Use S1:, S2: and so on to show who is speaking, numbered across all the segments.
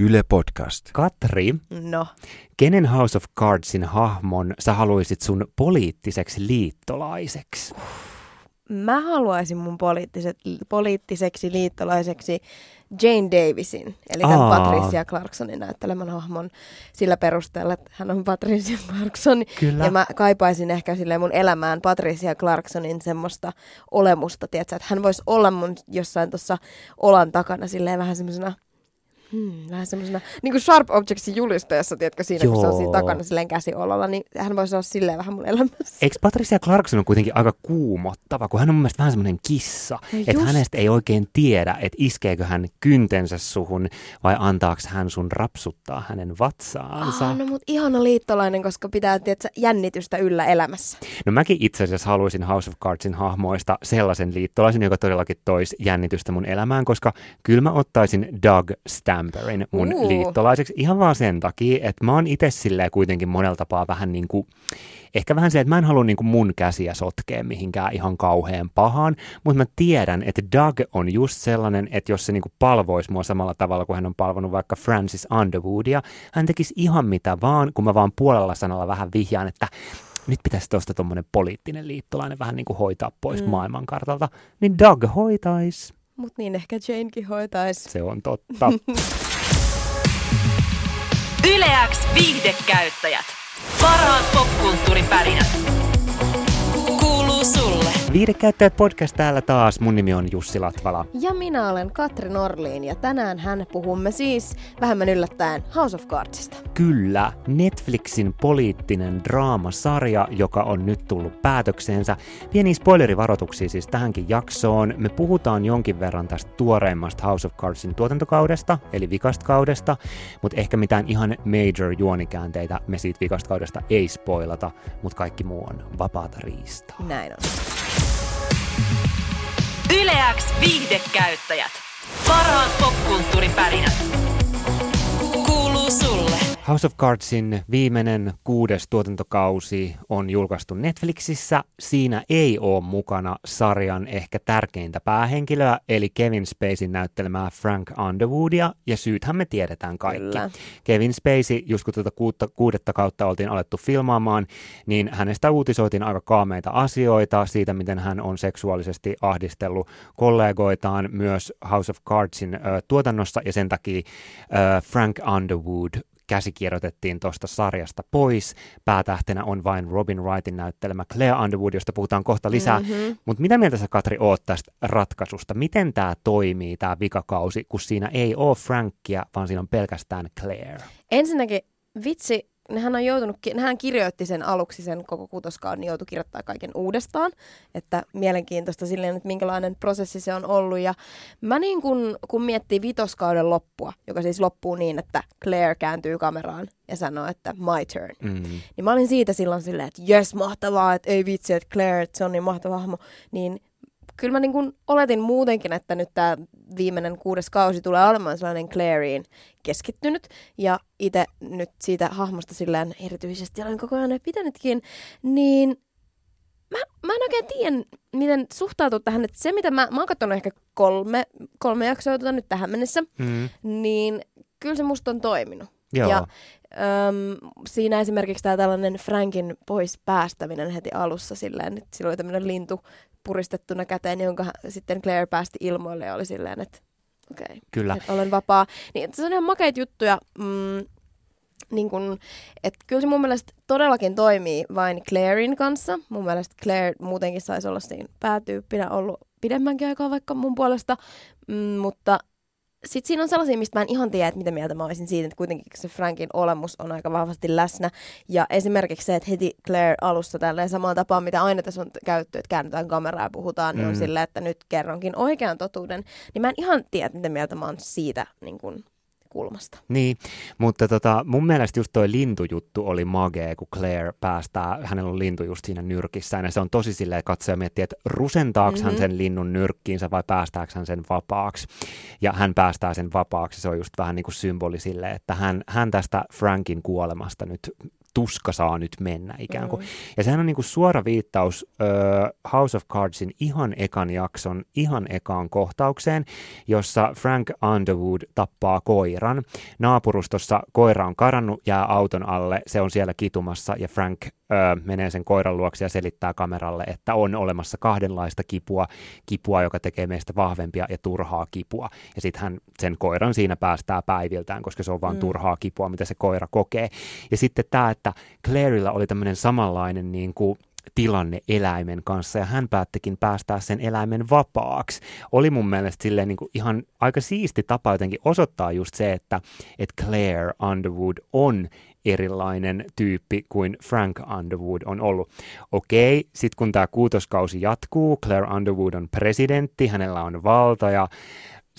S1: Yle Podcast.
S2: Katri,
S3: No,
S2: kenen House of Cardsin hahmon sä haluaisit sun poliittiseksi liittolaiseksi?
S3: mä haluaisin mun poliittiset, poliittiseksi liittolaiseksi Jane Davisin, eli tämän
S2: Aa.
S3: Patricia Clarksonin näyttelemän hahmon sillä perusteella, että hän on Patricia Clarkson.
S2: Kyllä.
S3: Ja mä kaipaisin ehkä silleen mun elämään Patricia Clarksonin semmoista olemusta, tiedätkö, että hän voisi olla mun jossain tuossa olan takana silleen vähän semmoisena Hmm, vähän semmoisena, niin kuin Sharp Objectsin julisteessa, tiedätkö, siinä kun se on siinä
S2: Joo.
S3: takana silleen käsiololla, niin hän voisi olla silleen vähän mun elämässä.
S2: Eikö Patricia Clarkson on kuitenkin aika kuumottava, kun hän on mun mielestä vähän semmoinen kissa,
S3: No
S2: että hänestä ei oikein tiedä, että iskeekö hän kyntensä suhun vai antaako hän sun rapsuttaa hänen vatsaansa.
S3: Ah, no mut ihana liittolainen, koska pitää tiedätkö, jännitystä yllä elämässä.
S2: No mäkin itse asiassa haluaisin House of Cardsin hahmoista sellaisen liittolaisen, joka todellakin toisi jännitystä mun elämään, koska kyllä mä ottaisin Doug Stamperin mun
S3: Uu.
S2: liittolaiseksi ihan vaan sen takia, että mä oon itse silleen kuitenkin monella tapaa vähän niin kuin, ehkä vähän se, että mä en halua niin kuin mun käsiä sotkea mihinkään ihan kauhean pahaan, mutta mä tiedän, että Doug on just sellainen, että jos se niin kuin palvoisi mua samalla tavalla kuin hän on palvonut vaikka Francis Underwoodia, hän tekisi ihan mitä vaan, kun mä vaan puolella sanalla vähän vihjaan, että nyt pitäisi tuosta tuommoinen poliittinen liittolainen vähän niin kuin hoitaa pois. Mm. maailmankartalta, niin Doug hoitaisi.
S3: Mut niin ehkä Janekin hoitaisi.
S2: Se on totta.
S4: Yleäks viihdekäyttäjät. Parhaat popkulttuuripärinät. Kuuluu sulle.
S2: Viidekäyttäjät podcast täällä taas. Mun nimi on Jussi Latvala.
S3: Ja minä olen Katri Norliin ja tänään hän puhumme siis vähemmän yllättäen House of Cardsista.
S2: Kyllä, Netflixin poliittinen draamasarja, joka on nyt tullut päätökseensä. Pieni spoilerivaroituksia siis tähänkin jaksoon. Me puhutaan jonkin verran tästä tuoreimmasta House of Cardsin tuotantokaudesta, eli vikasta kaudesta, mutta ehkä mitään ihan major juonikäänteitä me siitä vikasta kaudesta ei spoilata, mutta kaikki muu on vapaata riistaa.
S3: Näin on.
S4: Yleäks viihdekäyttäjät. Parhaat popkulttuuripärinät. Kuuluu sulle.
S2: House of Cardsin viimeinen kuudes tuotantokausi on julkaistu Netflixissä. Siinä ei ole mukana sarjan ehkä tärkeintä päähenkilöä, eli Kevin Spaceyn näyttelemää Frank Underwoodia, ja syythän me tiedetään kaikki.
S3: Kyllä.
S2: Kevin Spacey, just kun tuota kuutta, kuudetta kautta oltiin alettu filmaamaan, niin hänestä uutisoitiin aika kaameita asioita siitä, miten hän on seksuaalisesti ahdistellut kollegoitaan myös House of Cardsin ö, tuotannossa, ja sen takia ö, Frank Underwood käsikirjoitettiin tuosta sarjasta pois. Päätähtenä on vain Robin Wrightin näyttelemä Claire Underwood, josta puhutaan kohta lisää.
S3: Mhm.
S2: Mutta mitä mieltä sä, Katri, oot tästä ratkaisusta? Miten tämä toimii, tämä vikakausi, kun siinä ei ole Frankia, vaan siinä on pelkästään Claire?
S3: Ensinnäkin vitsi, hän on joutunut, ki- hän kirjoitti sen aluksi sen koko kutoskauden, niin joutui kirjoittaa kaiken uudestaan. Että mielenkiintoista silleen, että minkälainen prosessi se on ollut. Ja mä niin kun, kun miettii vitoskauden loppua, joka siis loppuu niin, että Claire kääntyy kameraan ja sanoo, että my turn.
S2: Mm.
S3: Niin mä olin siitä silloin silleen, että jes, mahtavaa, että ei vitsi, että Claire, että se on niin mahtava hahmo. Niin kyllä mä niin kuin oletin muutenkin, että nyt tämä viimeinen kuudes kausi tulee olemaan sellainen Claireen keskittynyt. Ja itse nyt siitä hahmosta silleen erityisesti olen koko ajan pitänytkin, niin mä, mä en oikein tiedä, miten suhtautua tähän. Että se, mitä mä, mä oon katsonut ehkä kolme, kolme jaksoa tota nyt tähän mennessä,
S2: Mm.
S3: niin kyllä se musta on toiminut.
S2: Joo.
S3: Ja Öm, siinä esimerkiksi tämä tällainen Frankin pois päästäminen heti alussa silleen, että sillä oli tämmöinen lintu puristettuna käteen, jonka hän- sitten Claire päästi ilmoille ja oli silleen, että okei, okay,
S2: Kyllä.
S3: olen vapaa. Niin, se on ihan makeita juttuja. Mm, niin kun, et kyllä se mun mielestä todellakin toimii vain Clairin kanssa. Mun mielestä Claire muutenkin saisi olla siinä päätyyppinä ollut pidemmänkin aikaa vaikka mun puolesta, mm, mutta sitten siinä on sellaisia, mistä mä en ihan tiedä, että mitä mieltä mä olisin siitä, että kuitenkin se Frankin olemus on aika vahvasti läsnä. Ja esimerkiksi se, että heti Claire alussa tälleen samaan tapaan, mitä aina tässä on käytty, että käännetään kameraa ja puhutaan, niin on
S2: Mm.
S3: silleen, että nyt kerronkin oikean totuuden. Niin mä en ihan tiedä, mitä mieltä mä oon siitä niin kun, kulmasta.
S2: Niin, mutta tota, mun mielestä just toi lintujuttu oli magee, kun Claire päästää, hänellä on lintu just siinä nyrkissään, ja se on tosi silleen katsoja miettiä, että rusentaako mm-hmm. hän sen linnun nyrkkiinsä vai päästääkö hän sen vapaaksi. Ja hän päästää sen vapaaksi, se on just vähän niin kuin symboli sille, että hän, hän tästä Frankin kuolemasta nyt tuska saa nyt mennä ikään kuin. Mm. Ja sehän on niin kuin suora viittaus uh, House of Cardsin ihan ekan jakson, ihan ekaan kohtaukseen, jossa Frank Underwood tappaa koiran. Naapurustossa koira on karannut, jää auton alle, se on siellä kitumassa ja Frank öö, menee sen koiran luokse ja selittää kameralle, että on olemassa kahdenlaista kipua, kipua, joka tekee meistä vahvempia ja turhaa kipua. Ja sitten hän sen koiran siinä päästää päiviltään, koska se on vain mm. turhaa kipua, mitä se koira kokee. Ja sitten tämä, että Clairilla oli tämmöinen samanlainen niin kuin tilanne eläimen kanssa ja hän päättikin päästää sen eläimen vapaaksi. Oli mun mielestä silleen niin kuin ihan aika siisti tapa jotenkin osoittaa just se, että, että Claire Underwood on erilainen tyyppi kuin Frank Underwood on ollut. Okei, sitten kun tämä kuutoskausi jatkuu, Claire Underwood on presidentti, hänellä on valta ja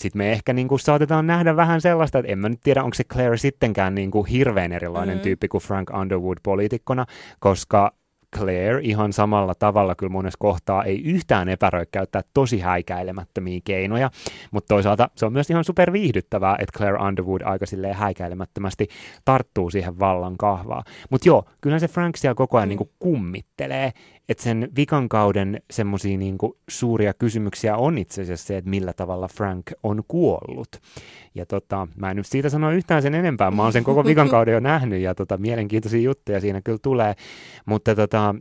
S2: sitten me ehkä niin kuin saatetaan nähdä vähän sellaista, että en mä nyt tiedä, onko se Claire sittenkään niin kuin hirveän erilainen mm. tyyppi kuin Frank Underwood poliitikkona, koska Claire ihan samalla tavalla kyllä monessa kohtaa ei yhtään epäröi käyttää tosi häikäilemättömiä keinoja, mutta toisaalta se on myös ihan super viihdyttävää, että Claire Underwood aika silleen häikäilemättömästi tarttuu siihen vallan kahvaa. Mutta joo, kyllä se Frank siellä koko ajan mm. niin kummittelee, että sen vikan kauden semmoisia niin suuria kysymyksiä on itse asiassa se, että millä tavalla Frank on kuollut. Ja tota, mä en nyt siitä sano yhtään sen enempää, mä oon sen koko vikan kauden jo nähnyt ja tota, mielenkiintoisia juttuja siinä kyllä tulee, mutta tota,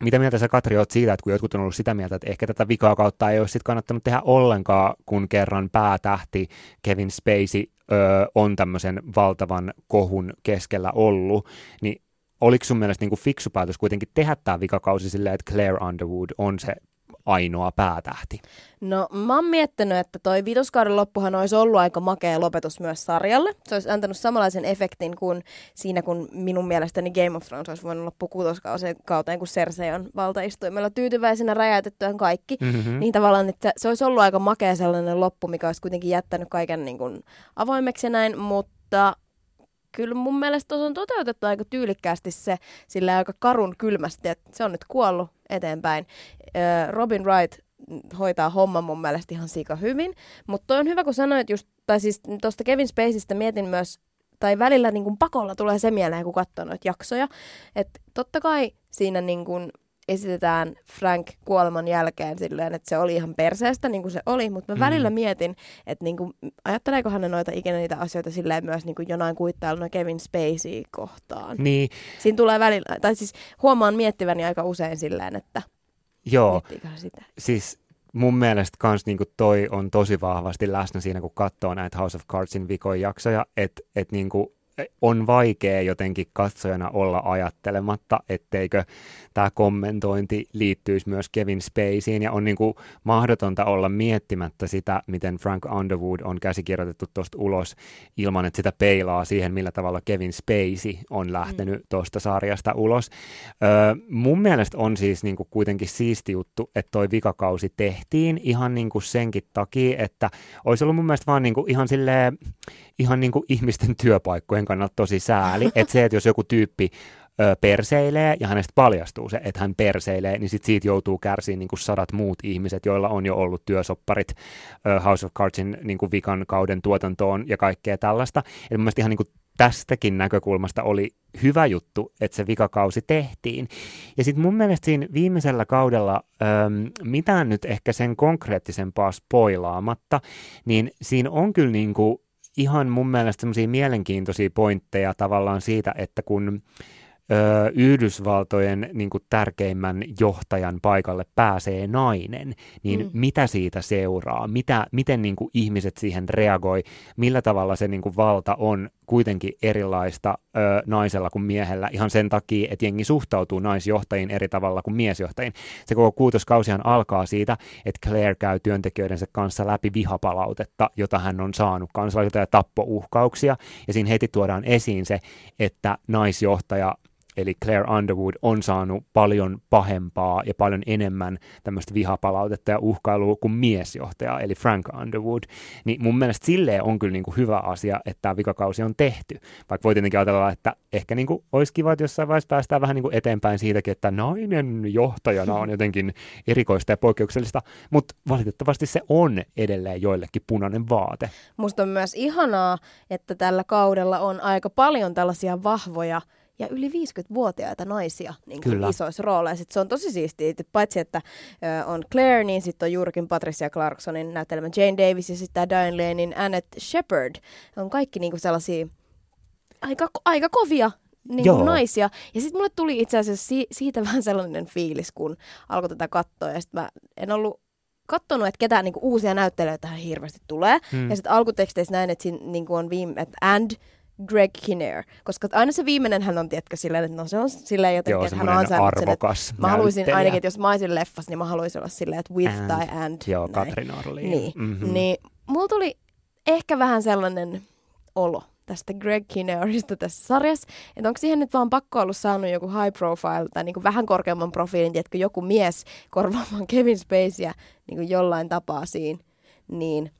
S2: mitä mieltä sä Katri oot siitä, että kun jotkut on ollut sitä mieltä, että ehkä tätä vikaa kautta ei olisi sit kannattanut tehdä ollenkaan, kun kerran päätähti Kevin Spacey öö, on tämmöisen valtavan kohun keskellä ollut, niin oliko sun mielestä niin kuin fiksu päätös kuitenkin tehdä tämä vikakausi silleen, että Claire Underwood on se ainoa päätähti?
S3: No mä oon miettinyt, että toi vitoskauden loppuhan olisi ollut aika makea lopetus myös sarjalle. Se olisi antanut samanlaisen efektin kuin siinä, kun minun mielestäni Game of Thrones olisi voinut loppua kuutoskauteen, kun Cersei on valtaistuimella tyytyväisenä räjäytettyä kaikki. Mm-hmm. Niin tavallaan, että se olisi ollut aika makea sellainen loppu, mikä olisi kuitenkin jättänyt kaiken niin kuin avoimeksi ja näin, mutta kyllä mun mielestä on toteutettu aika tyylikkäästi se sillä aika karun kylmästi, että se on nyt kuollut eteenpäin. Robin Wright hoitaa homman mun mielestä ihan sika hyvin, mutta on hyvä, kun sanoit just, tai siis tuosta Kevin Spaceystä mietin myös, tai välillä niin kuin pakolla tulee se mieleen, kun katsoo noita jaksoja, että totta kai siinä niin kuin esitetään Frank kuoleman jälkeen silleen, että se oli ihan perseestä, niin kuin se oli, mutta mä mm. välillä mietin, että niin kuin, ajatteleeko hän noita ikinä niitä asioita silleen myös niin kuin jonain kuittailuna Kevin Spacey kohtaan.
S2: Niin.
S3: Siinä tulee välillä, tai siis huomaan miettiväni aika usein silleen, että
S2: Joo, sitä. siis mun mielestä kans niinku toi on tosi vahvasti läsnä siinä, kun katsoo näitä House of Cardsin vikoja jaksoja, että et niinku on vaikea jotenkin katsojana olla ajattelematta, etteikö tämä kommentointi liittyisi myös Kevin Spaceyin ja on niin kuin mahdotonta olla miettimättä sitä, miten Frank Underwood on käsikirjoitettu tuosta ulos ilman, että sitä peilaa siihen, millä tavalla Kevin Spacey on lähtenyt mm. tuosta sarjasta ulos. Öö, mun mielestä on siis niin kuin kuitenkin siisti juttu, että toi vikakausi tehtiin ihan niin kuin senkin takia, että olisi ollut mun mielestä vaan niin kuin ihan silleen, ihan niin kuin ihmisten työpaikkojen kannalta tosi sääli, että se, että jos joku tyyppi perseilee ja hänestä paljastuu se, että hän perseilee, niin sit siitä joutuu kärsiin niin kuin sadat muut ihmiset, joilla on jo ollut työsopparit House of Cardsin niin kuin vikan kauden tuotantoon ja kaikkea tällaista. Eli mun ihan niin kuin tästäkin näkökulmasta oli hyvä juttu, että se vikakausi tehtiin. Ja sitten mun mielestä siinä viimeisellä kaudella, ähm, mitään nyt ehkä sen konkreettisempaa spoilaamatta, niin siinä on kyllä niin kuin ihan mun mielestä semmoisia mielenkiintoisia pointteja tavallaan siitä, että kun ö, Yhdysvaltojen niin kuin tärkeimmän johtajan paikalle pääsee nainen, niin mm. mitä siitä seuraa? Mitä, miten niin kuin ihmiset siihen reagoi? Millä tavalla se niin kuin valta on kuitenkin erilaista ö, naisella kuin miehellä ihan sen takia, että jengi suhtautuu naisjohtajiin eri tavalla kuin miesjohtajiin. Se koko kuutoskausihan alkaa siitä, että Claire käy työntekijöidensä kanssa läpi vihapalautetta, jota hän on saanut kansalaisilta ja tappouhkauksia, ja siinä heti tuodaan esiin se, että naisjohtaja eli Claire Underwood on saanut paljon pahempaa ja paljon enemmän tämmöistä vihapalautetta ja uhkailua kuin miesjohtaja, eli Frank Underwood. Niin mun mielestä silleen on kyllä niin kuin hyvä asia, että tämä vikakausi on tehty. Vaikka voi tietenkin ajatella, että ehkä niin kuin olisi kiva, että jossain vaiheessa päästään vähän niin kuin eteenpäin siitäkin, että nainen johtajana on jotenkin erikoista ja poikkeuksellista, mutta valitettavasti se on edelleen joillekin punainen vaate.
S3: Musta on myös ihanaa, että tällä kaudella on aika paljon tällaisia vahvoja ja yli 50-vuotiaita naisia niin kuin isoissa rooleissa. Se on tosi siistiä, että paitsi että ö, on Claire, niin sitten on juurikin Patricia Clarksonin näyttelemä Jane Davis ja sitten Diane Lanein Annette Shepard. On kaikki niin kuin sellaisia aika, aika kovia niin kuin naisia. Ja sitten mulle tuli itse asiassa si- siitä vähän sellainen fiilis, kun alkoi tätä katsoa. Ja sitten mä en ollut katsonut, että ketään niinku uusia näyttelijöitä tähän hirveästi tulee.
S2: Hmm.
S3: Mm. Ja sitten alkuteksteissä näin, että siinä niinku on viime, että and Greg Kinnear. Koska aina se viimeinen hän on, tiedätkö, silleen, että no se on silleen jotenkin,
S2: Joo,
S3: että hän on ansainnut sen, että
S2: arvokas
S3: Mä haluaisin
S2: näyttelijä.
S3: ainakin, että jos mä olisin leffassa, niin mä haluaisin olla silleen, että with
S2: And.
S3: tai and.
S2: Joo,
S3: näin.
S2: Katrin Orliin.
S3: Niin,
S2: Mhm.
S3: mm-hmm. niin mulla tuli ehkä vähän sellainen olo tästä Greg Kinnearista tässä sarjassa, että onko siihen nyt vaan pakko ollut saanut joku high profile tai niinku vähän korkeamman profiilin, tiedätkö, joku mies korvaamaan Kevin Spaceyä niinku jollain tapaa siinä, niin,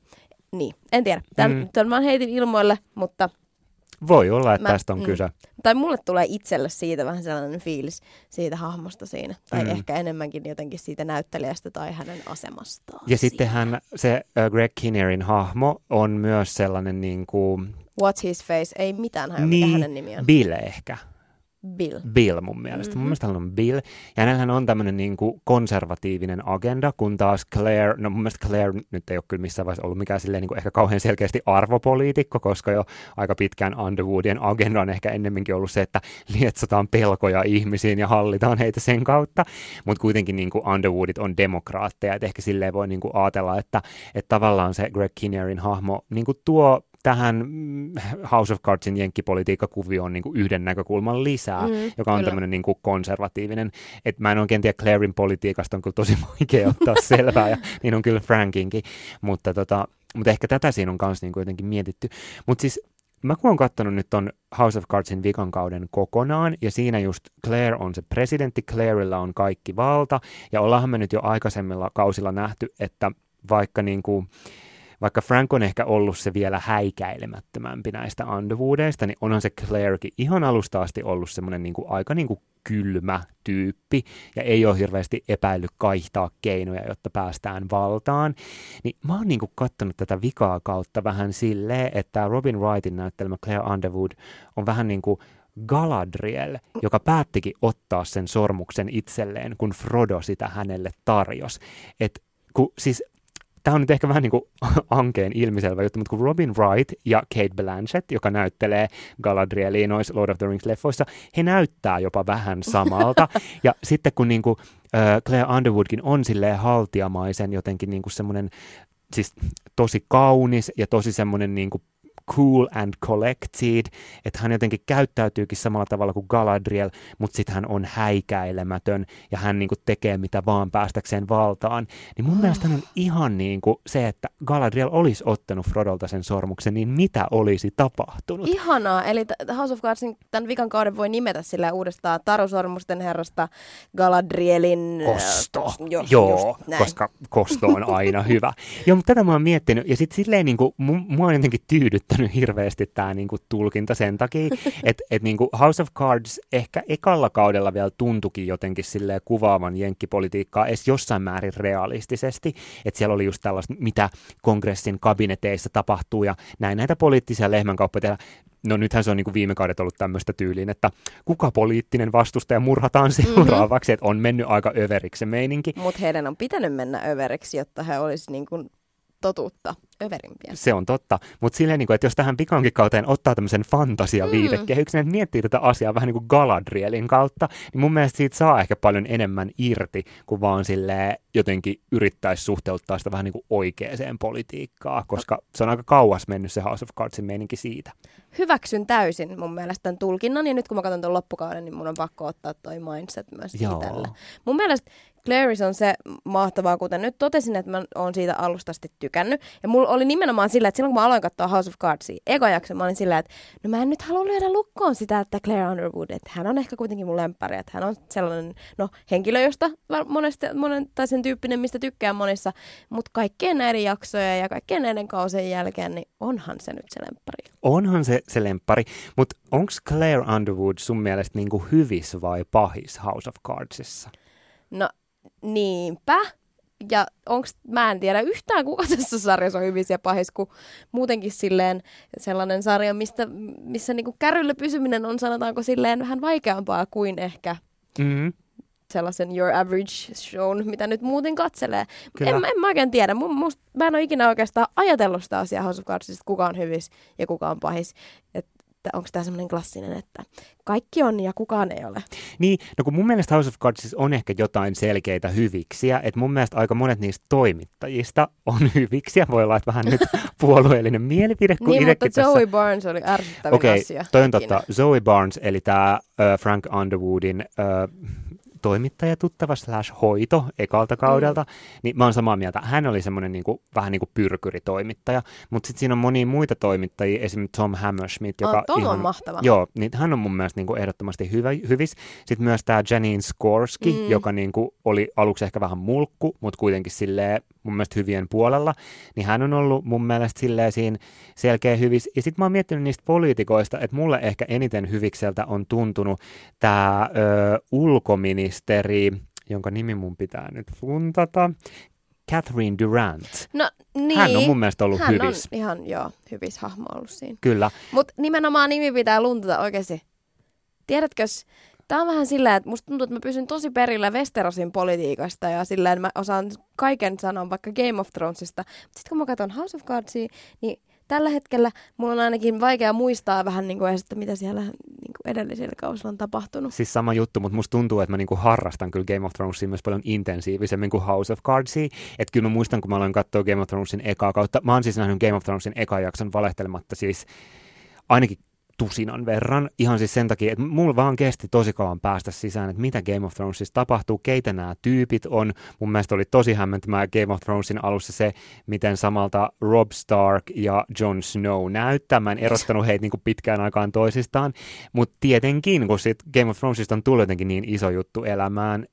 S3: niin en tiedä. Tän,
S2: Mm.
S3: tän mä heitin ilmoille, mutta
S2: Voi olla, että
S3: Mä-
S2: tästä on
S3: mm.
S2: kyse.
S3: tai mulle tulee itselle siitä vähän sellainen fiilis siitä hahmosta siinä. Tai
S2: Mm.
S3: ehkä enemmänkin jotenkin siitä näyttelijästä tai hänen asemastaan.
S2: Ja
S3: siinä.
S2: sittenhän se äh, Greg Kinnearin hahmo on myös sellainen niin kuin,
S3: What's his face? Ei mitään hajua,
S2: niin,
S3: mikä hänen nimi on.
S2: Bill ehkä.
S3: Bill.
S2: Bill mun mielestä. Mm-hmm. Mun mielestä hän on Bill. Ja hänellähän on tämmöinen niin kuin konservatiivinen agenda, kun taas Claire, no mun mielestä Claire nyt ei ole kyllä missään vaiheessa ollut mikään silleen niin kuin ehkä kauhean selkeästi arvopoliitikko, koska jo aika pitkään Underwoodien agenda on ehkä ennemminkin ollut se, että lietsotaan pelkoja ihmisiin ja hallitaan heitä sen kautta. Mutta kuitenkin niin kuin Underwoodit on demokraatteja, että ehkä silleen voi niin kuin ajatella, että, että tavallaan se Greg Kinnearin hahmo niin kuin tuo tähän mm, House of Cardsin jenkkipolitiikkakuvioon niin kuin yhden näkökulman lisää,
S3: Mm,
S2: joka on
S3: kyllä.
S2: tämmöinen niin kuin konservatiivinen. Et mä en oikein tiedä, Clairin politiikasta on kyllä tosi vaikea ottaa selvää, ja niin on kyllä Frankinkin, mutta, tota, mutta ehkä tätä siinä on myös niin jotenkin mietitty. Mutta siis mä kun oon katsonut nyt ton House of Cardsin vikan kauden kokonaan, ja siinä just Claire on se presidentti, Clairella on kaikki valta, ja ollaanhan me nyt jo aikaisemmilla kausilla nähty, että vaikka niin kuin, vaikka Frank on ehkä ollut se vielä häikäilemättömämpi näistä Underwoodeista, niin onhan se Clairekin ihan alusta asti ollut semmoinen niin aika niin kuin kylmä tyyppi ja ei ole hirveästi epäillyt kaihtaa keinoja, jotta päästään valtaan. Niin mä oon niin kuin kattonut tätä vikaa kautta vähän silleen, että Robin Wrightin näyttelemä Claire Underwood on vähän niin kuin Galadriel, joka päättikin ottaa sen sormuksen itselleen, kun Frodo sitä hänelle tarjosi. Et kun, siis tämä on nyt ehkä vähän niin kuin ankeen ilmiselvä juttu, mutta kun Robin Wright ja Kate Blanchett, joka näyttelee Galadrielia noissa Lord of the Rings-leffoissa, he näyttää jopa vähän samalta. ja sitten kun niin kuin, äh, Claire Underwoodkin on silleen haltiamaisen jotenkin niin kuin semmoinen siis tosi kaunis ja tosi semmoinen niin kuin cool and collected, että hän jotenkin käyttäytyykin samalla tavalla kuin Galadriel, mutta sitten hän on häikäilemätön ja hän niinku tekee mitä vaan päästäkseen valtaan. Niin mun mielestä hän on ihan niin kuin se, että Galadriel olisi ottanut Frodolta sen sormuksen, niin mitä olisi tapahtunut?
S3: Ihanaa, eli House of Cardsin tämän vikan kauden voi nimetä sillä uudestaan Taru Sormusten herrasta Galadrielin... äh,
S2: Kosto.
S3: jo,
S2: Joo, koska kosto on aina hyvä. Joo, mutta tätä mä oon miettinyt. Ja sitten silleen niin kuin, mua on jotenkin tyydyttänyt hirveästi tämä niin kuin, tulkinta sen takia, että et, niin kuin House of Cards ehkä ekalla kaudella vielä tuntukin jotenkin silleen kuvaavan jenkkipolitiikkaa edes jossain määrin realistisesti. Että siellä oli just tällaista, mitä kongressin kabineteissa tapahtuu ja näin näitä poliittisia lehmänkauppoja tehdään. No nythän se on niin viime kaudet ollut tämmöistä tyyliin, että kuka poliittinen vastustaja murhataan seuraavaksi, mm-hmm. että on mennyt aika överiksi se meininki.
S3: Mutta heidän on pitänyt mennä överiksi, jotta he olisivat niin kuin totuutta överimpiä.
S2: Se on totta, mutta silleen, niin kuin, että jos tähän pikankin kauteen ottaa tämmöisen fantasia-viitekehyksen, että miettii tätä asiaa vähän niin kuin Galadrielin kautta, niin mun mielestä siitä saa ehkä paljon enemmän irti, kuin vaan silleen jotenkin yrittäisi suhteuttaa sitä vähän niin kuin oikeaan politiikkaan, koska se on aika kauas mennyt se House of Cardsin meininki siitä.
S3: Hyväksyn täysin mun mielestä tämän tulkinnan, ja nyt kun mä katson tuon loppukauden, niin mun on pakko ottaa toi mindset myös itselle. Mun mielestä Clarice on se mahtavaa, kuten nyt totesin, että mä oon siitä alusta asti tykännyt. Ja mulla oli nimenomaan sillä, että silloin kun mä aloin katsoa House of Cardsia, eka jakso, mä olin sillä, että no mä en nyt halua lyödä lukkoon sitä, että Claire Underwood, että hän on ehkä kuitenkin mun lemppari, että hän on sellainen, no henkilö, josta monesti, monen, tai sen tyyppinen, mistä tykkää monissa, mutta kaikkien näiden jaksojen ja kaikkien näiden kausien jälkeen, niin onhan se nyt se lemppari.
S2: Onhan se se lemppari, mutta onko Claire Underwood sun mielestä niin kuin hyvis vai pahis House of Cardsissa?
S3: No niinpä. Ja onks, mä en tiedä yhtään kuka tässä sarjassa on hyvissä ja pahis, kun muutenkin silleen sellainen sarja, mistä, missä niinku kärryllä pysyminen on sanotaanko silleen vähän vaikeampaa kuin ehkä
S2: Mm.
S3: sellaisen Your Average Shown, mitä nyt muuten katselee.
S2: Kyllä.
S3: En, mä- en mä oikein tiedä. Mun, must, mä en ole ikinä oikeastaan ajatellut sitä asiaa House of Cardsista, kuka on hyvis ja kuka on pahis. Että onko tämä semmoinen klassinen, että kaikki on ja kukaan ei ole.
S2: Niin, no kun mun mielestä House of Cardsissa on ehkä jotain selkeitä hyviksiä, että mun mielestä aika monet niistä toimittajista on hyviksiä, voi olla, että vähän nyt puolueellinen mielipide, kun
S3: niin, mutta
S2: tässä...
S3: Zoe Barnes oli ärsyttävin
S2: Okei,
S3: asia.
S2: toi on totta. Zoe Barnes, eli tämä Frank Underwoodin ö, toimittajatuttava slash hoito ekalta kaudelta, mm. niin mä oon samaa mieltä. Hän oli semmoinen niinku, vähän niin kuin pyrkyritoimittaja, mutta sitten siinä on monia muita toimittajia, esimerkiksi Tom Hammerschmidt, joka
S3: Oh,
S2: ihan,
S3: on mahtava.
S2: Joo, niin hän on mun mielestä niinku ehdottomasti hyvä, hyvis. Sitten myös tämä Janine Skorsky,
S3: Mm.
S2: mm. joka niinku oli aluksi ehkä vähän mulkku, mutta kuitenkin silleen mun mielestä hyvien puolella, niin hän on ollut mun mielestä silleen siinä selkeä hyvis. Ja sitten mä oon miettinyt niistä poliitikoista, että mulle ehkä eniten hyvikseltä on tuntunut tämä ulkoministeri, jonka nimi mun pitää nyt funtata, Catherine Durant.
S3: No niin.
S2: Hän on mun mielestä ollut
S3: Hän
S2: hyvis.
S3: on ihan, joo, hyvis hahmo ollut siinä.
S2: Kyllä.
S3: Mutta nimenomaan nimi pitää luntata oikeasti. Tiedätkö, tämä on vähän sillä, että musta tuntuu, että mä pysyn tosi perillä Westerosin politiikasta ja sillä mä osaan kaiken sanoa vaikka Game of Thronesista. Sitten kun mä katson House of Cardsia, niin tällä hetkellä mulla on ainakin vaikea muistaa vähän niin kuin, että mitä siellä niin kuin edellisillä kausilla on tapahtunut.
S2: Siis sama juttu, mutta musta tuntuu, että mä niinku harrastan kyllä Game of Thronesia myös paljon intensiivisemmin kuin House of Cardsia. Että kyllä mä muistan, kun mä aloin katsoa Game of Thronesin ekaa kautta. Mä oon siis nähnyt Game of Thronesin ekan jakson valehtelematta siis ainakin tusinan verran. Ihan siis sen takia, että mulla vaan kesti tosi kauan päästä sisään, että mitä Game of Thronesissa tapahtuu, keitä nämä tyypit on. Mun mielestä oli tosi hämmentämää Game of Thronesin alussa se, miten samalta Rob Stark ja Jon Snow näyttää. Mä en erottanut heitä niin pitkään aikaan toisistaan, mutta tietenkin, kun sit Game of Thronesista on tullut jotenkin niin iso juttu elämään,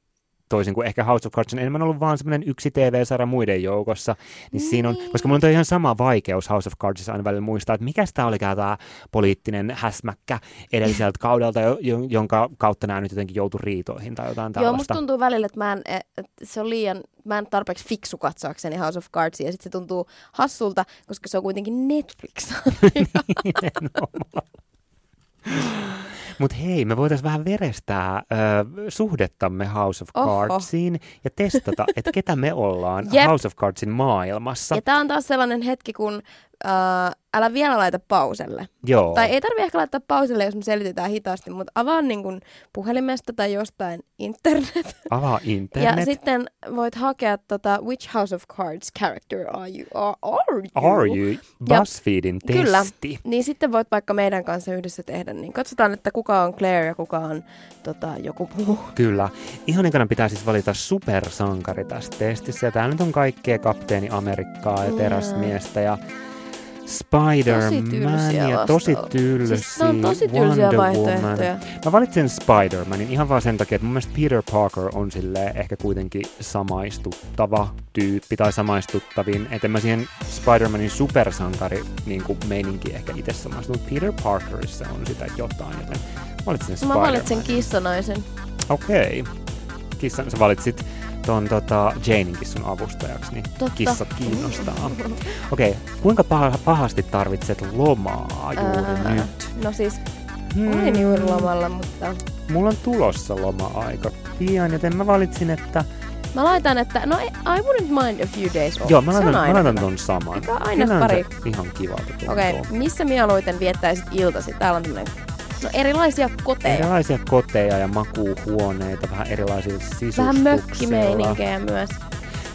S2: toisin kuin ehkä House of Cards on enemmän ollut vaan semmoinen yksi TV-sarja muiden joukossa, niin siinä on, koska mulla on ihan sama vaikeus House of Cardsissa aina välillä muistaa, että mikä tämä olikaan tämä poliittinen häsmäkkä edelliseltä kaudelta, jo- jo- jonka kautta nämä nyt jotenkin joutu riitoihin tai jotain
S3: Joo,
S2: tällaista.
S3: musta tuntuu välillä, että, mä en, että se on liian, mä en tarpeeksi fiksu katsoakseni House of Cardsia, ja sitten se tuntuu hassulta, koska se on kuitenkin Netflix.
S2: Mutta hei, me voitaisiin vähän verestää ö, suhdettamme House of
S3: Oho.
S2: Cardsiin ja testata, että ketä me ollaan
S3: Jep.
S2: House of Cardsin maailmassa.
S3: ja tää on taas sellainen hetki, kun äh, älä vielä laita pauselle.
S2: Joo.
S3: Tai ei tarvi ehkä laittaa pauselle, jos me selitetään hitaasti, mutta avaa niin kun puhelimesta tai jostain internet.
S2: Avaa internet.
S3: Ja sitten voit hakea tota, which House of Cards character are you? Are, are you?
S2: Are you? BuzzFeedin
S3: Kyllä.
S2: testi.
S3: Niin sitten voit vaikka meidän kanssa yhdessä tehdä, niin katsotaan, että kuka on Claire ja kuka on tota, joku muu.
S2: Kyllä. Ihan ekana pitää siis valita supersankari tässä testissä. Ja täällä nyt on kaikkea kapteeni Amerikkaa ja teräsmiestä ja
S3: Tosi
S2: Spider-Man ja tosi tylsiä
S3: Siis on tosi tylsiä
S2: Wonder
S3: vaihtoehtoja.
S2: Woman. Mä valitsen Spider-Manin ihan vaan sen takia, että mun mielestä Peter Parker on sille ehkä kuitenkin samaistuttava tyyppi tai samaistuttavin. Että mä siihen Spider-Manin supersankari niin kuin meininki ehkä itse samaistunut. Peter Parkerissa on sitä jotain, joten valitsen
S3: Mä
S2: Spider-Man.
S3: valitsen kissanaisen.
S2: Okei. Kissa, sä valitsit ton tota, Janinkin sun avustajaksi, niin
S3: Totta.
S2: kissat kiinnostaa. Okei, kuinka pah- pahasti tarvitset lomaa juuri
S3: Ää,
S2: nyt?
S3: No siis,
S2: Hmm,
S3: olin juuri lomalla, mutta
S2: Mulla on tulossa loma aika pian, joten mä valitsin, että...
S3: mä laitan, että no I wouldn't mind a few days off.
S2: Joo, mä laitan, mä laitan ton saman.
S3: Eikä aina
S2: Sinänsä
S3: pari.
S2: Ihan kivalta tuntuu.
S3: Okei, okay, missä mieluiten viettäisit iltasi? Täällä on tämmönen, no erilaisia koteja.
S2: Erilaisia koteja ja makuuhuoneita, vähän erilaisilla sisustuksilla.
S3: Vähän mökkimeininkiä myös.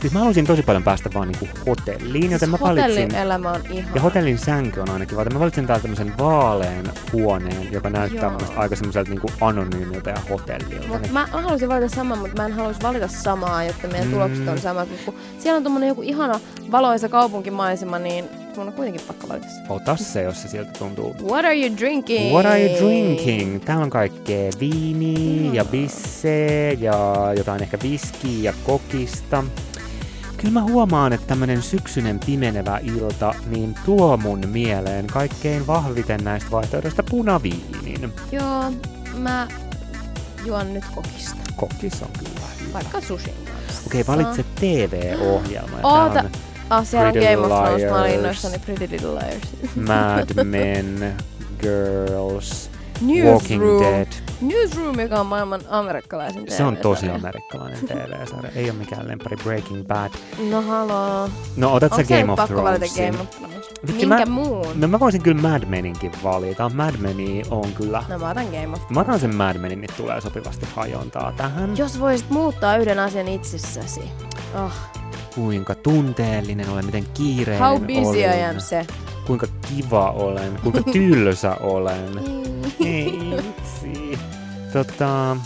S2: Siis mä haluaisin tosi paljon päästä vaan niinku hotelliin, joten mä
S3: Siis
S2: valitsin...
S3: hotellin elämä on ihan.
S2: Ja hotellin sänky on ainakin valta. Mä valitsin täältä tämmöisen vaalean huoneen, joka näyttää
S3: Joo.
S2: aika semmoiselta niinku anonyymilta ja hotellilta.
S3: Mut
S2: Niin,
S3: mä, mä haluaisin valita saman, mutta mä en haluaisi valita samaa, jotta meidän
S2: Mm.
S3: tulokset on samat. Mut kun siellä on tommonen joku ihana valoisa kaupunkimaisema, niin mun on kuitenkin pakko valita se.
S2: Ota se, jos se siltä tuntuu.
S3: What are you drinking?
S2: What are you drinking? Täällä on kaikkea viiniä ja bissejä ja jotain ehkä viskiä ja kokista. Kyllä mä huomaan, että tämmönen syksyinen pimenevä ilta niin tuo mun mieleen kaikkein vahviten näistä vaihtoehdoista punaviinin.
S3: Joo, mä juon nyt kokista.
S2: Kokis on kyllä hyvä.
S3: Vaikka sushin kanssa.
S2: Okei, valitse TV-ohjelma. ja
S3: Oota.
S2: tää on
S3: Ah, siellä on Game of Thrones. Mä olin innoissani Pretty Little Liars.
S2: Mad Men, Girls, Walking
S3: Newsroom.
S2: Dead.
S3: Newsroom, joka on maailman amerikkalaisen
S2: Se on tosi
S3: TV-sarja.
S2: amerikkalainen TV-sarja. Ei ole mikään lempari Breaking Bad.
S3: No haloo.
S2: No otat sä Game of Thronesin?
S3: Game of Thrones?
S2: Vitsi,
S3: Minkä
S2: mä-
S3: muun?
S2: No mä voisin kyllä Mad Meninkin valita. Mad Meni on kyllä...
S3: No mä otan Game of
S2: Mä otan sen Mad Menin, niin tulee sopivasti hajontaa tähän.
S3: Jos voisit muuttaa yhden asian itsessäsi. Oh,
S2: Kuinka tunteellinen olen, miten kiireinen
S3: how busy
S2: olen.
S3: I am se.
S2: Kuinka kiva olen, kuinka tylsä olen. Ei vitsi. Tota,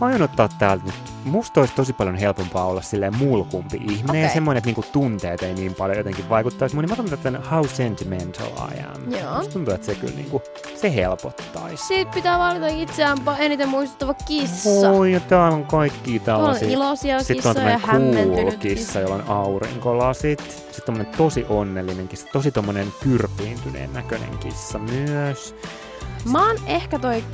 S2: mä aion ottaa täältä nyt. Musta olisi tosi paljon helpompaa olla silleen mulkumpi ihminen okay. ja semmoinen, että niinku tunteet ei niin paljon jotenkin vaikuttaisi. Mun niin mä otan tämän How Sentimental I Am.
S3: Joo.
S2: Musta tuntuu, että se kyllä niinku, se helpottaisi.
S3: Siitä pitää valita itseään eniten muistuttava kissa.
S2: Oi, ja täällä on kaikki
S3: Tuolla on
S2: tällaisia.
S3: iloisia
S2: Sitten on
S3: ja
S2: tämmönen cool kissa, jolla on aurinkolasit. Sitten tommonen tosi onnellinen kissa, tosi tommonen kyrpiintyneen näköinen kissa myös.
S3: Mä oon ehkä toi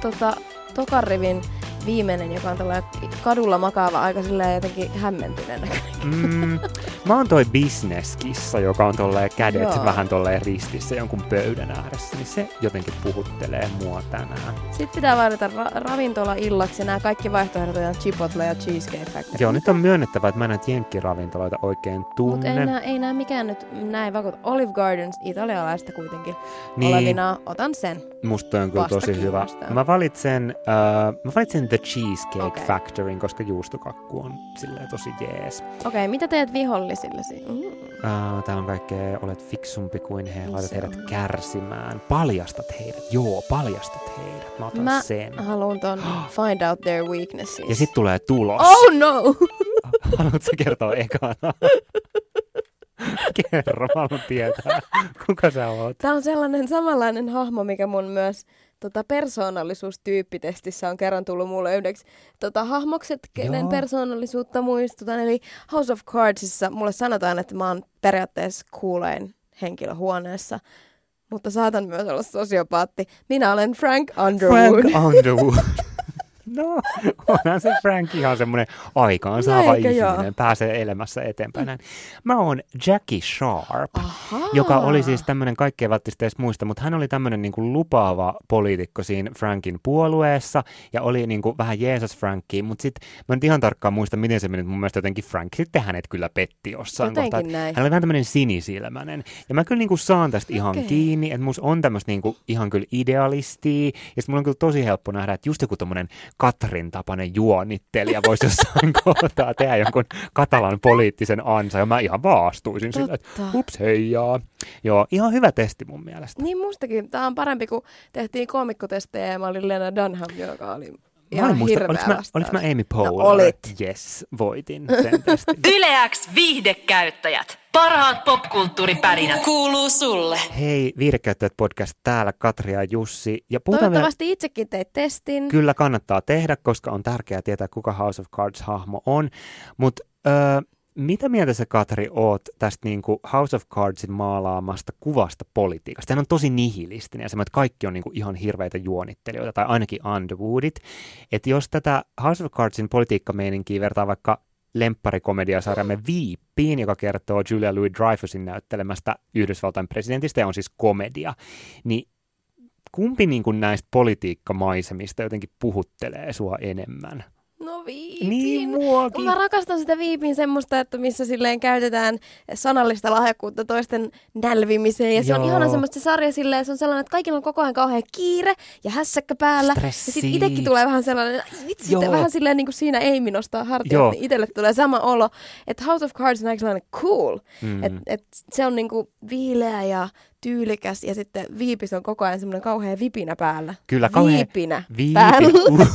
S3: tota, tokan rivin viimeinen, joka on tällä kadulla makaava aika silleen jotenkin hämmentyneen.
S2: Mm, mä oon toi business-kissa, joka on tolleen kädet
S3: Joo.
S2: vähän tolleen ristissä jonkun pöydän ääressä, niin se jotenkin puhuttelee mua tänään.
S3: Sitten pitää valita ra- ravintola illaksi ja nämä kaikki vaihtoehdot on Chipotle ja Cheesecake Factory.
S2: Joo, nyt on myönnettävä, että mä en näitä jenkkiravintoloita oikein
S3: Mutta
S2: tunne.
S3: ei nää, ei nää mikään nyt näin vakuuta. Olive Gardens, italialaista kuitenkin.
S2: niin,
S3: Olevina, otan sen.
S2: musta on kyllä tosi hyvä. Mä valitsen, äh, mä valitsen The Cheesecake
S3: Okei.
S2: Factoryn, koska juustokakku on silleen tosi jees.
S3: Okei, okay, mitä teet vihollisillesi? Mm.
S2: Uh, täällä on kaikkea, olet fiksumpi kuin he,
S3: Niin
S2: laitat heidät kärsimään, paljastat heidät, joo, paljastat heidät, mä otan
S3: Mä
S2: sen.
S3: haluan ton find out their weaknesses.
S2: Ja sitten tulee tulos.
S3: Oh no!
S2: Haluatko kertoa ekana? Kerro, mä haluan tietää. Kuka sä oot?
S3: Tämä on sellainen samanlainen hahmo, mikä mun myös tota, persoonallisuustyyppitestissä on kerran tullut mulle yhdeksi tota, hahmokset, kenen
S2: Joo.
S3: persoonallisuutta muistutan. Eli House of Cardsissa mulle sanotaan, että mä oon periaatteessa kuulein henkilö huoneessa, mutta saatan myös olla sosiopaatti. Minä olen Frank Underwood.
S2: Frank Underwood. No, onhan se Frank ihan semmoinen aikaansaava
S3: No
S2: ihminen,
S3: joo?
S2: pääsee elämässä eteenpäin. Näin. Mä oon Jackie Sharp.
S3: Ahaa.
S2: joka oli siis tämmöinen, kaikki ei välttämättä edes muista, mutta hän oli tämmöinen niin kuin lupaava poliitikko siinä Frankin puolueessa ja oli niin kuin vähän Jeesus Frankiin, mutta sitten mä en nyt ihan tarkkaan muista, miten se meni, mun mielestä jotenkin Frank sitten hänet kyllä petti jossain kohtaa. Hän oli vähän tämmöinen sinisilmäinen. Ja mä kyllä niin kuin saan tästä ihan
S3: Okei.
S2: kiinni, että musta on tämmöistä niin kuin ihan kyllä idealistia. Ja sitten mulla on kyllä tosi helppo nähdä, että just joku tommonen Katrin tapainen juonittelija voisi jossain kohtaa tehdä jonkun katalan poliittisen ansa. Ja mä ihan vaastuisin sillä, että ups heijaa. Joo, ihan hyvä testi mun mielestä.
S3: Niin mustakin. Tämä on parempi, kun tehtiin komikkotestejä ja mä olin Lena Dunham, joka oli
S2: Mä en muista, oliks mä, oliks mä Amy Poehler?
S3: No, olit.
S2: Yes, voitin sen testin.
S4: Yleäks viihdekäyttäjät. Parhaat popkulttuuripärinät kuuluu sulle.
S2: Hei, Viidekäyttäjät podcast täällä, Katri ja Jussi. Ja puhutaan vielä-
S3: Toivottavasti itsekin teit testin.
S2: Kyllä kannattaa tehdä, koska on tärkeää tietää, kuka House of Cards-hahmo on. Mutta öö, mitä mieltä sä, Katri, oot tästä niinku House of Cardsin maalaamasta kuvasta politiikasta? Sehän on tosi nihilistinen ja semmoinen, että kaikki on niinku ihan hirveitä juonittelijoita, tai ainakin Underwoodit. Että jos tätä House of Cardsin politiikkameininkiä vertaa vaikka lempparikomediasarjamme Viippiin, joka kertoo Julia Louis-Dreyfusin näyttelemästä Yhdysvaltain presidentistä ja on siis komedia, niin kumpi niin kuin näistä politiikkamaisemista jotenkin puhuttelee sua enemmän?
S3: Viipin.
S2: Niin muakin.
S3: Mä rakastan sitä viipin semmoista, että missä silleen käytetään sanallista lahjakkuutta toisten nälvimiseen. Ja se on
S2: Joo.
S3: ihana semmoista se sarja silleen, se on sellainen, että kaikilla on koko ajan kauhean kiire ja hässäkkä päällä.
S2: Stressi.
S3: Ja sitten itsekin tulee vähän sellainen, "Ai vitsi, vähän silleen niin kuin siinä Amy nostaa hartiat,
S2: Joo.
S3: niin itselle tulee sama olo. Että House of Cards on aika sellainen cool.
S2: Mm.
S3: Et, et se on niinku viileä ja tyylikäs ja sitten viipis on koko ajan semmoinen kauhean vipinä päällä.
S2: Kyllä, kauhean
S3: Viipinä
S2: Viipin.
S3: päällä.
S2: Uh.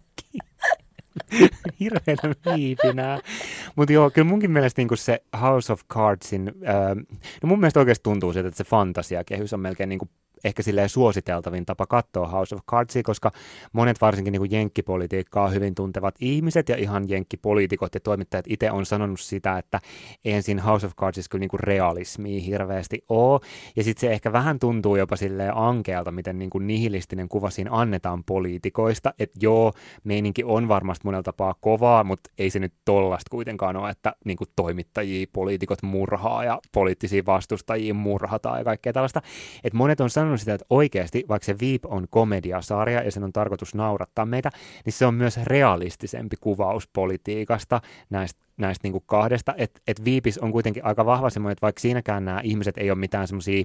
S2: Hirveänä viipinää. Mutta joo, kyllä munkin mielestä niinku se House of Cardsin, ää, no mun mielestä oikeasti tuntuu siltä, että se fantasiakehys on melkein niinku ehkä silleen suositeltavin tapa katsoa House of Cardsia, koska monet varsinkin niin jenkkipolitiikkaa hyvin tuntevat ihmiset ja ihan jenkkipoliitikot ja toimittajat itse on sanonut sitä, että ensin House of Cardsissa kyllä niin realismia hirveästi ole. Ja sitten se ehkä vähän tuntuu jopa silleen ankealta, miten niin kuin nihilistinen kuva siinä annetaan poliitikoista. Että joo, meininki on varmasti monella tapaa kovaa, mutta ei se nyt tollasta kuitenkaan ole, että niin kuin toimittajia, poliitikot murhaa ja poliittisia vastustajia murhataan ja kaikkea tällaista. Et monet on sanonut sitä, että oikeasti, vaikka se Veep on komediasarja ja sen on tarkoitus naurattaa meitä, niin se on myös realistisempi kuvaus politiikasta näistä näistä niin kuin kahdesta, että et Viipis on kuitenkin aika vahva semmoinen, että vaikka siinäkään nämä ihmiset ei ole mitään semmoisia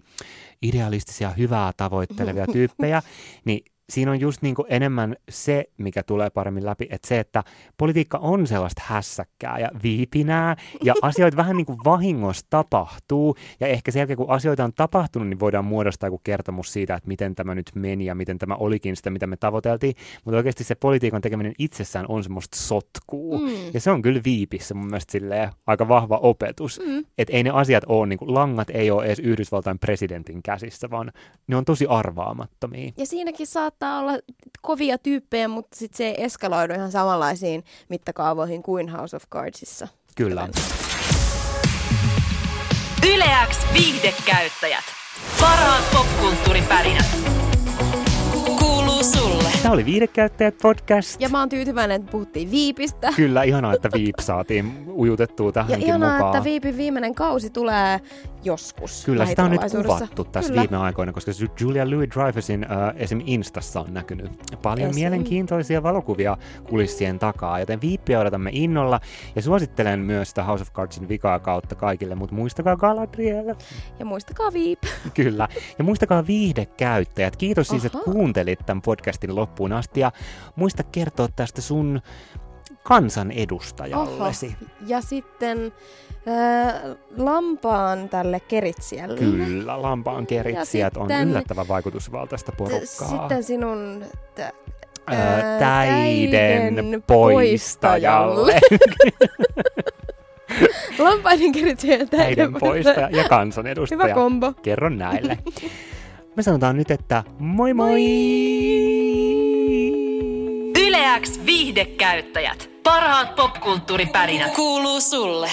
S2: idealistisia, hyvää tavoittelevia tyyppejä, niin siinä on just niin kuin enemmän se, mikä tulee paremmin läpi, että se, että politiikka on sellaista hässäkkää ja viipinää ja asioita vähän niin kuin vahingossa tapahtuu ja ehkä sen jälkeen, kun asioita on tapahtunut, niin voidaan muodostaa joku kertomus siitä, että miten tämä nyt meni ja miten tämä olikin sitä, mitä me tavoiteltiin, mutta oikeasti se politiikan tekeminen itsessään on semmoista sotkuu mm. ja se on kyllä viipissä mun mielestä silleen aika vahva opetus, mm. että ei ne asiat ole, niin kuin, langat ei ole edes Yhdysvaltain presidentin käsissä, vaan ne on tosi arvaamattomia.
S3: Ja siinäkin saat saattaa olla kovia tyyppejä, mutta sitten se ei eskaloidu ihan samanlaisiin mittakaavoihin kuin House of Cardsissa.
S2: Kyllä.
S4: Yleäks viihdekäyttäjät. Parhaat popkulttuuripärinät.
S2: Tämä oli Viidekäyttäjät podcast.
S3: Ja mä oon tyytyväinen, että puhuttiin Viipistä.
S2: Kyllä, ihanaa, että Viip saatiin ujutettua tähänkin
S3: ja ihanaa,
S2: mukaan.
S3: että Viipin viimeinen kausi tulee joskus
S2: Kyllä, sitä on nyt kuvattu tässä Kyllä. viime aikoina, koska Julia Louis-Dreyfusin äh, esim. Instassa on näkynyt paljon esim. mielenkiintoisia valokuvia kulissien takaa, joten Viippiä odotamme innolla ja suosittelen myös sitä House of Cardsin vikaa kautta kaikille, mutta muistakaa Galadriel.
S3: Ja muistakaa Viip.
S2: Kyllä, ja muistakaa viihdekäyttäjät. Kiitos Aha. siis, että kuuntelit tämän podcastin loppuun asti ja muista kertoa tästä sun kansanedustajallesi. Oho.
S3: Ja sitten äh, lampaan tälle keritsijälle.
S2: Kyllä, lampaan keritsijät on yllättävän vaikutusvaltaista porukkaa.
S3: sitten sinun t-
S2: äh, täiden, täiden poistajalle.
S3: Lampaiden keritsijä ja täiden
S2: poistaja ja kansanedustaja.
S3: Hyvä kombo.
S2: Kerro näille. Me sanotaan nyt, että moi moi! moi!
S4: Yleäks viihdekäyttäjät. Parhaat popkulttuuripärinät kuuluu sulle.